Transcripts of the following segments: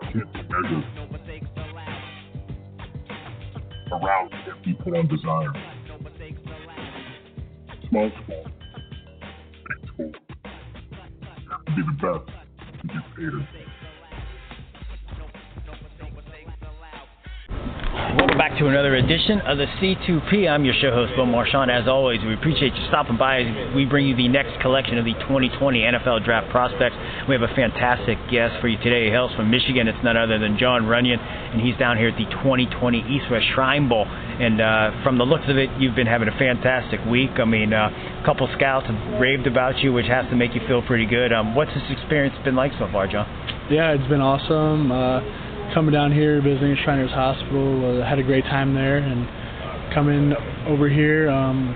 Be measured. Around can't be put on desire. Small school, big school. Have to be the best get paid. Back to another edition of the C2P. I'm your show host, Bill Marchand. As always, we appreciate you stopping by we bring you the next collection of the 2020 NFL Draft Prospects. We have a fantastic guest for you today. He hails from Michigan. It's none other than Jon Runyan, and he's down here at the 2020 East West Shrine Bowl. And uh, from the looks of it, you've been having a fantastic week. I mean, uh, a couple scouts have raved about you, which has to make you feel pretty good. Um, what's this experience been like so far, Jon? Yeah, it's been awesome. Uh, coming down here, visiting Shriners Hospital, uh, had a great time there, and coming over here, um,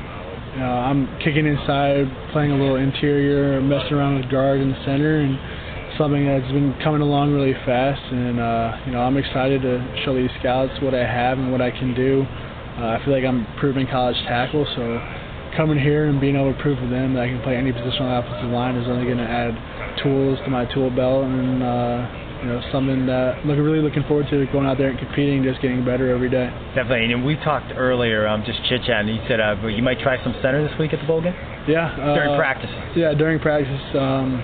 you know, I'm kicking inside, playing a little interior, messing around with guard in the center, and something that's been coming along really fast. And uh, you know, I'm excited to show these scouts what I have and what I can do. Uh, I feel like I'm proving college tackle, so coming here and being able to prove to them that I can play any position on the offensive line is only going to add tools to my tool belt and. Uh, you know, something that look really looking forward to going out there and competing, just getting better every day. Definitely. And we talked earlier, um, just chit chatting. You said uh, you might try some center this week at the bowl game. Yeah. Uh, During practice. Yeah, during practice. Um,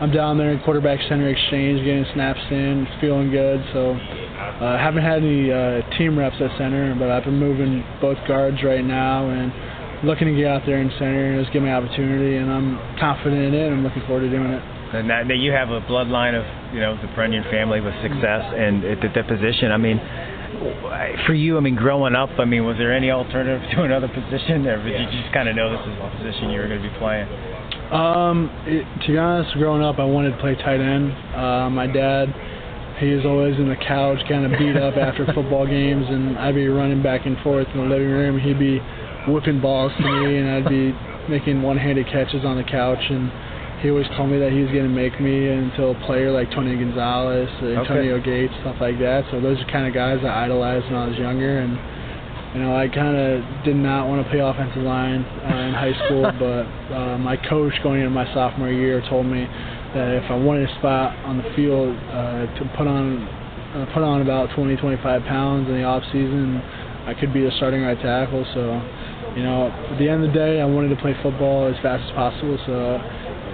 I'm down there in quarterback center exchange, getting snaps in, feeling good. So I uh, haven't had any uh, team reps at center, but I've been moving both guards right now and looking to get out there in center and just give me opportunity. And I'm confident in it. I'm looking forward to doing it. And that, that you have a bloodline of you know the Runyan family with success and at that position. I mean, for you, I mean, growing up, I mean, was there any alternative to another position, or did you just kind of know this is the position you were going to be playing? Um, it, to be honest, growing up, I wanted to play tight end. Uh, my dad, he was always in the couch, kind of beat up after football games, and I'd be running back and forth in the living room. He'd be whipping balls to me, and I'd be making one-handed catches on the couch, and he always told me that he was going to make me into a player like Tony Gonzalez, Antonio okay. Gates, stuff like that. So those are kind of guys I idolized when I was younger, and you know I kind of did not want to play offensive line uh, in high school, but uh, my coach going into my sophomore year told me that if I wanted a spot on the field uh, to put on uh, put on about 20, 25 pounds in the off season, I could be the starting right tackle. So, you know, at the end of the day, I wanted to play football as fast as possible. So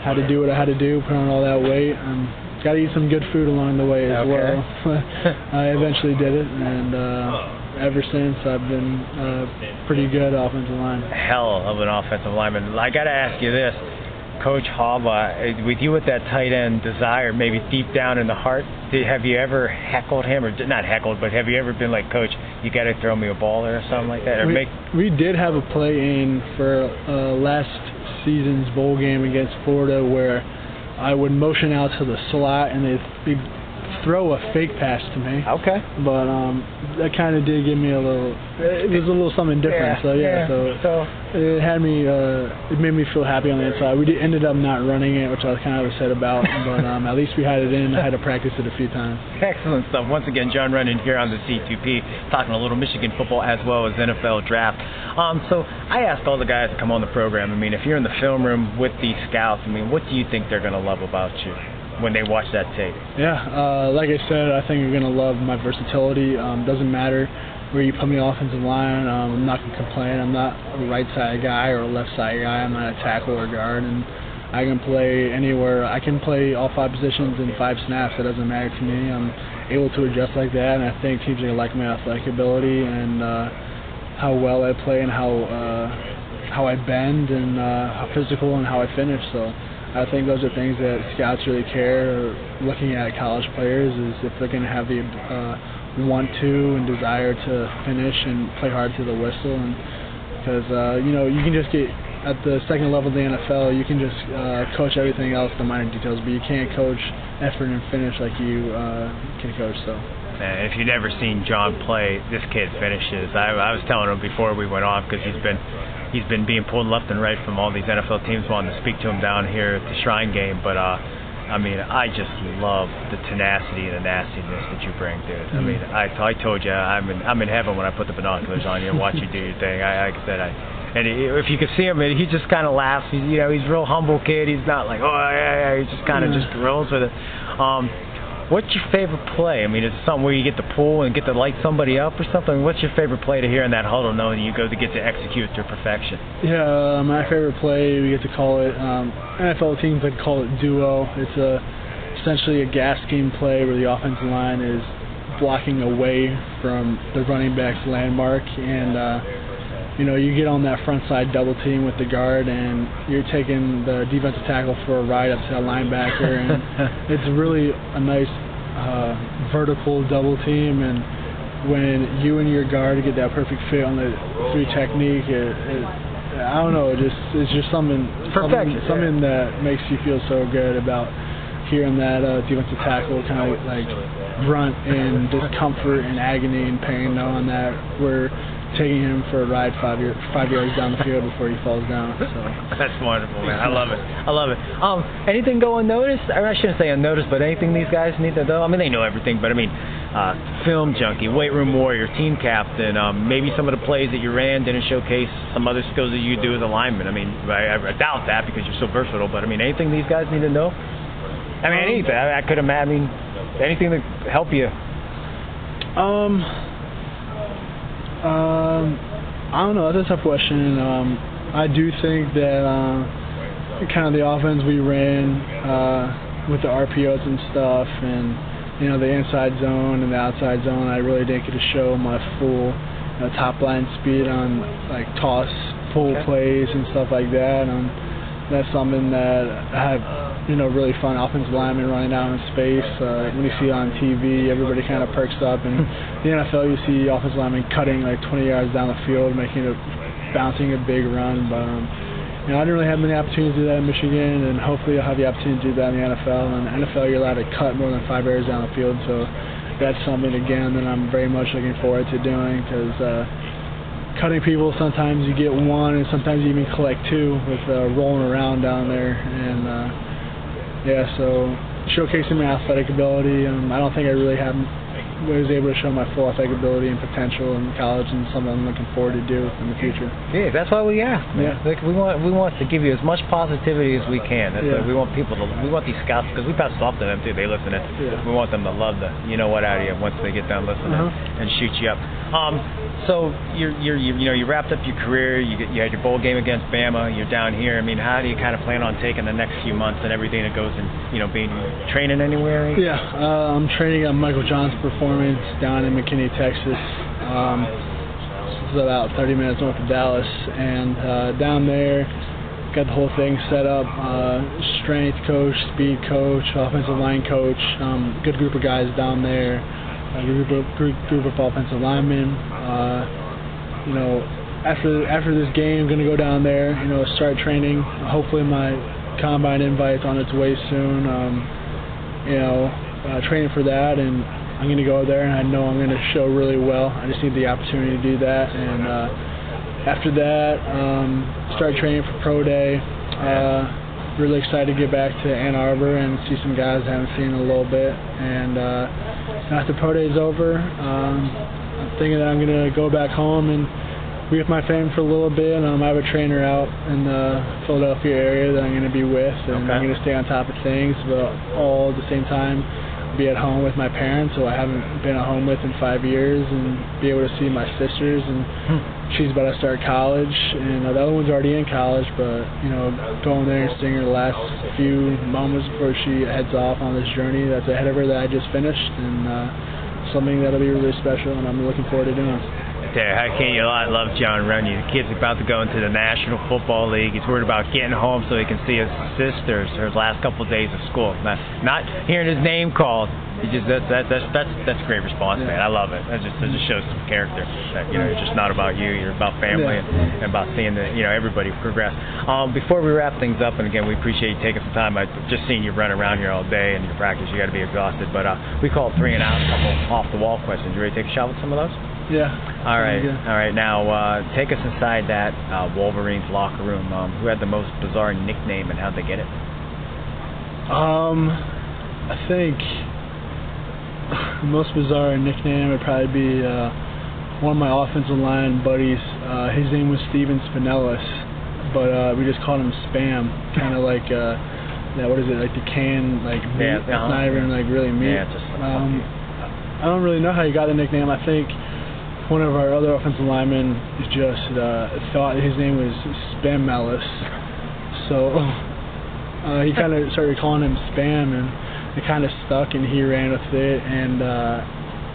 had to do what I had to do, put on all that weight. Um, got to eat some good food along the way as okay. well. I eventually did it, and uh, ever since I've been uh, pretty good offensive line. Hell of an offensive lineman. I got to ask you this. Coach Harbaugh, with you with that tight end desire, maybe deep down in the heart, did, have you ever heckled him, or not heckled, but have you ever been like, Coach, you got to throw me a ball or something like that? Or we, make... we did have a play in for uh, last season's bowl game against Florida where I would motion out to the slot and they'd throw a fake pass to me. Okay. But um, that kind of did give me a little. It was a little something different. Yeah, so yeah, yeah. So, so it had me. Uh, it made me feel happy on the inside. We did, ended up not running it, which I was kind of upset about. but um, at least we had it in. I had to practice it a few times. Excellent stuff. Once again, Jon Runyan here on the C2P, talking a little Michigan football as well as NFL draft. Um, so I asked all the guys to come on the program. I mean, if you're in the film room with these scouts, I mean, what do you think they're going to love about you? When they watch that tape? Yeah, uh, like I said, I think you're gonna love my versatility. Um, doesn't matter where you put me offensive line. Um, I'm not gonna complain. I'm not a right side guy or a left side guy. I'm not a tackle or guard, and I can play anywhere. I can play all five positions in five snaps. It doesn't matter to me. I'm able to adjust like that, and I think teams are gonna like my athletic ability and uh, how well I play and how uh, how I bend and uh, how physical and how I finish. So. I think those are things that scouts really care looking at college players is if they're going to have the uh, want to and desire to finish and play hard to the whistle and because uh, you know you can just get at the second level of the NFL, you can just uh, coach everything else, the minor details, but you can't coach effort and finish like you uh, can coach. So. If you've never seen Jon play, this kid finishes. I, I was telling him before we went off because he's been he's been being pulled left and right from all these NFL teams wanting to speak to him down here at the Shrine game. But uh, I mean, I just love the tenacity and the nastiness that you bring, dude. I mean, I, I told you I'm in I'm in heaven when I put the binoculars on you and watch you do your thing. I, like I said, I and he, if you could see him, he just kind of laughs. He's, you know, he's a real humble kid. He's not like, oh yeah, yeah. He just kind of just rolls with it. Um, What's your favorite play? I mean, is it something where you get to pull and get to light somebody up or something? What's your favorite play to hear in that huddle, knowing you go to get to execute to perfection? Yeah, uh, my favorite play we get to call it. Um, NFL teams like to call it duo. It's a essentially a gas game play where the offensive line is blocking away from the running back's landmark and. Uh, you know, you get on that front side double team with the guard, and you're taking the defensive tackle for a ride up to that linebacker, and it's really a nice uh, vertical double team. And when you and your guard get that perfect fit on the three technique, it, it, I don't know, it just it's just something something, something that makes you feel so good about hearing that uh, defensive tackle kind of like grunt in discomfort and agony and pain, knowing that we're taking him for a ride five year, five yards down the field before he falls down. So that's wonderful, man. I love it. I love it. Um, anything go unnoticed? I shouldn't say unnoticed, but anything these guys need to know. I mean, they know everything, but I mean, uh, film junkie, weight room warrior, team captain. Um, maybe some of the plays that you ran didn't showcase some other skills that you do as a lineman. I mean, I, I doubt that because you're so versatile. But I mean, anything these guys need to know? I mean, anything. I, I could imagine. I mean, anything to help you. Um um, I don't know. That's a tough question. Um, I do think that uh, kind of the offense we ran uh, with the RPOs and stuff, and you know the inside zone and the outside zone, I really didn't get to show my full you know, top line speed on like toss, pull okay. plays and stuff like that. Um, that's something that I have you know, really fun offensive lineman running down in space. Uh, when you see it on TV, everybody kind of perks up. And the NFL, you see offensive linemen cutting like 20 yards down the field, making a bouncing a big run. But um, you know, I didn't really have many opportunities to do that in Michigan, and hopefully I'll have the opportunity to do that in the NFL. And in the NFL, you're allowed to cut more than five yards down the field, so that's something again that I'm very much looking forward to doing because. Uh, cutting people. Sometimes you get one, and sometimes you even collect two with uh, rolling around down there. And uh, yeah, so showcasing my athletic ability. Um, I don't think I really have was able to show my full athletic ability and potential in college, and something I'm looking forward to do in the future. Yeah, that's why we ask. Yeah, like we want we want to give you as much positivity as we can. That's yeah. we want people to we want these scouts because we pass it off to them too. They listen. To, yeah. We want them to love the you know what out of you once they get done listening uh-huh. and shoot you up. Um, so you're, you're you, know you wrapped up your career. You you had your bowl game against Bama. You're down here. I mean, how do you kind of plan on taking the next few months and everything that goes in? You know, being training anywhere? Yeah, uh, I'm training at Michael Johnson Performance down in McKinney, Texas. Um, it's about 30 minutes north of Dallas, and uh, down there, got the whole thing set up. Uh, strength coach, speed coach, offensive line coach. Um, good group of guys down there a group of group, of offensive linemen. Uh, you know, after after this game, I'm gonna go down there. You know, start training. Hopefully, my combine invite's on its way soon. Um, you know, uh, training for that, and I'm gonna go there, and I know I'm gonna show really well. I just need the opportunity to do that, and uh, after that, um, start training for pro day. Uh, really excited to get back to Ann Arbor and see some guys I haven't seen in a little bit. And uh, after pro day is over, um, I'm thinking that I'm going to go back home and be with my family for a little bit. Um, I have a trainer out in the Philadelphia area that I'm going to be with, and okay. I'm going to stay on top of things, but all at the same time be at home with my parents, who I haven't been at home with in five years, and be able to see my sisters and hmm she's about to start college, and uh, the other one's already in college. But you know, going there and seeing her last few moments before she heads off on this journey that's ahead of her that I just finished, and uh, something that'll be really special, and I'm looking forward to doing. You, how can you not love Jon Runyan? The kid's about to go into the National Football League. He's worried about getting home so he can see his sisters her last couple of days of school. Not, not hearing his name called. He just that, that that's that's that's a great response, man. I love it. That just that just shows some character. That you know, it's just not about you. You're about family and, and about seeing the you know everybody progress. Um, before we wrap things up, and again, we appreciate you taking some time. I just seen you run around here all day and your practice. You got to be exhausted, but uh, we call it three and out, a couple off the wall questions. You ready to take a shot with some of those? Yeah. All right, Yeah. all right. Now uh, take us inside that uh, Wolverines locker room. Um, who had the most bizarre nickname and how'd they get it? Um, I think the most bizarre nickname would probably be uh, one of my offensive line buddies. Uh, his name was Stephen Spanellis, but uh, we just called him Spam, kind of like uh, that. What is it? Like the can, like meat. Yeah, It's uh-huh. not even like really meat. Yeah, just like um, I don't really know how he got the nickname. I think one of our other offensive linemen just uh, thought his name was Spam Mellis, so uh, he kind of started calling him Spam, and it kind of stuck, and he ran with it. And uh,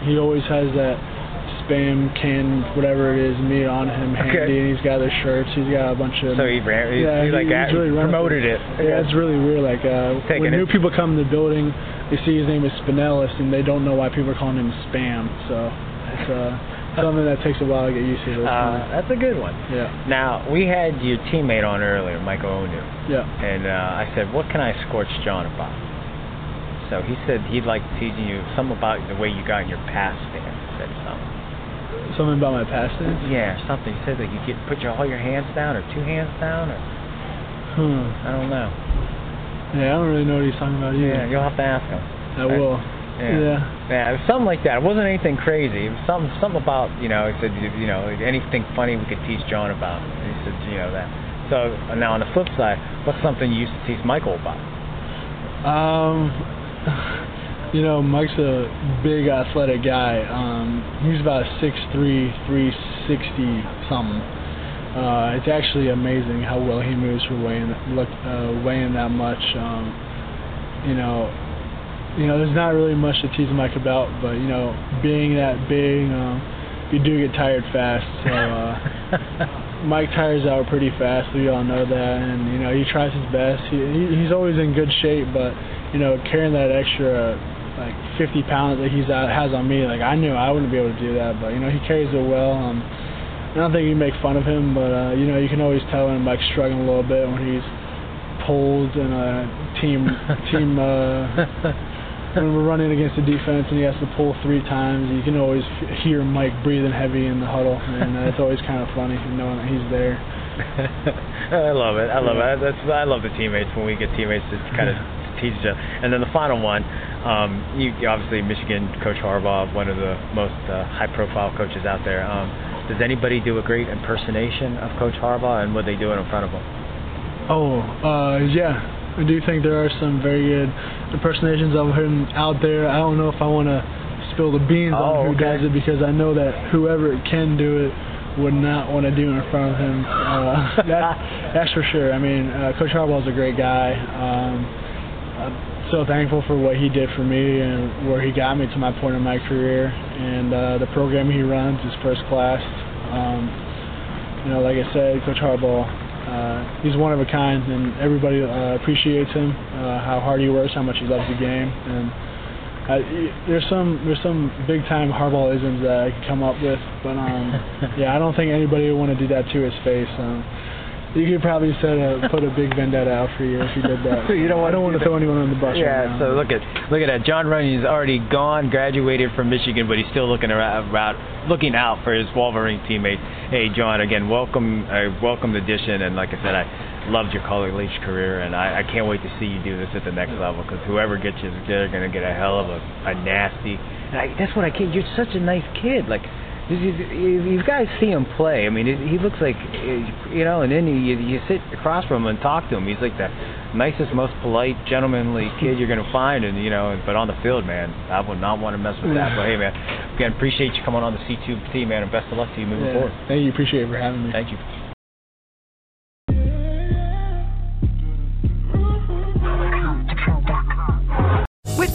he always has that Spam can, whatever it is, meat on him handy, Okay. and he's got the shirts. He's got a bunch of So he ran. He, yeah, he like he's really promoted with it. Yeah, it's really weird. Like uh, Taking when it. new people come to the building, they see his name is Spanellis, and they don't know why people are calling him Spam. So it's uh, something that takes a while to get used to. Uh, that's a good one. yeah, Now we had your teammate on earlier, Michael Onwenu, yeah. and uh, I said, "What can I scorch Jon about?" So he said he'd like teaching you something about the way you got in your pass stance. He said something. Something about my past. Yeah, something. He said that you get put your all your hands down or two hands down or Hmm. I don't know. Yeah, I don't really know what he's talking about either. Yeah, you'll have to ask him. I will. Yeah. Yeah. It was something like that. It wasn't anything crazy. It was something something about you know. He said you you know anything funny we could teach Jon about. And he said you know that. So now on the flip side, what's something you used to teach Michael about? Um, you know, Mike's a big athletic guy. Um, he's about 6'3", 360 something. Uh, it's actually amazing how well he moves for weighing look uh, weighing that much. Um, you know, you know, there's not really much to tease Mike about, but you know, being that big, um, you do get tired fast. So. Uh, Mike tires out pretty fast. We all know that, and you know he tries his best. He, he he's always in good shape, but you know carrying that extra like 50 pounds that he's out, has on me, like I knew I wouldn't be able to do that, but you know he carries it well. Um, I don't think you make fun of him, but uh, you know you can always tell when Mike's struggling a little bit when he's pulled in a team team. Uh, when we're running against the defense and he has to pull three times, you can always hear Mike breathing heavy in the huddle, and uh, it's always kind of funny knowing that he's there. I love it. I love it. That's I love the teammates when we get teammates to kind of teach each other. And then the final one, um, you you obviously Michigan coach Harbaugh, one of the most uh, high-profile coaches out there. Um, does anybody do a great impersonation of Coach Harbaugh, and would they do it in front of him? Oh, uh, yeah. I do think there are some very good impersonations of him out there. I don't know if I want to spill the beans Oh, on who okay. does it because I know that whoever can do it would not want to do it in front of him. Uh, that, that's for sure. I mean, uh, Coach Harbaugh's a great guy. Um, I'm so thankful for what he did for me and where he got me to my point in my career. And uh, the program he runs is first class. Um, you know, like I said, Coach Harbaugh, uh, he's one of a kind, and everybody uh, appreciates him, uh, how hard he works, how much he loves the game, and uh, there's some there's some big time Harbaugh isms that I could come up with, but um, yeah, I don't think anybody would want to do that to his face. Um, you could probably set a, put a big vendetta out for you if you did that. You don't I wanna don't want to throw anyone on the bus. Yeah, right now. so look at look at that. Jon Runyan's already gone, graduated from Michigan, but he's still looking around, around looking out for his Wolverine teammates. Hey, John, again, welcome, uh, welcome addition, and like I said, I loved your college career, and I, I can't wait to see you do this at the next level because whoever gets you, they're gonna get a hell of a, a nasty. And I, that's what I can't. You're such a nice kid, like. You, you, you guys see him play. I mean, he looks like, you know, and then you, you sit across from him and talk to him. He's like the nicest, most polite, gentlemanly kid you're gonna find, and you know, but on the field, man, I would not want to mess with that. But hey, man, again, appreciate you coming on the C2 man, and best of luck to you moving yeah. forward. Thank you. Appreciate it for having me. Thank you.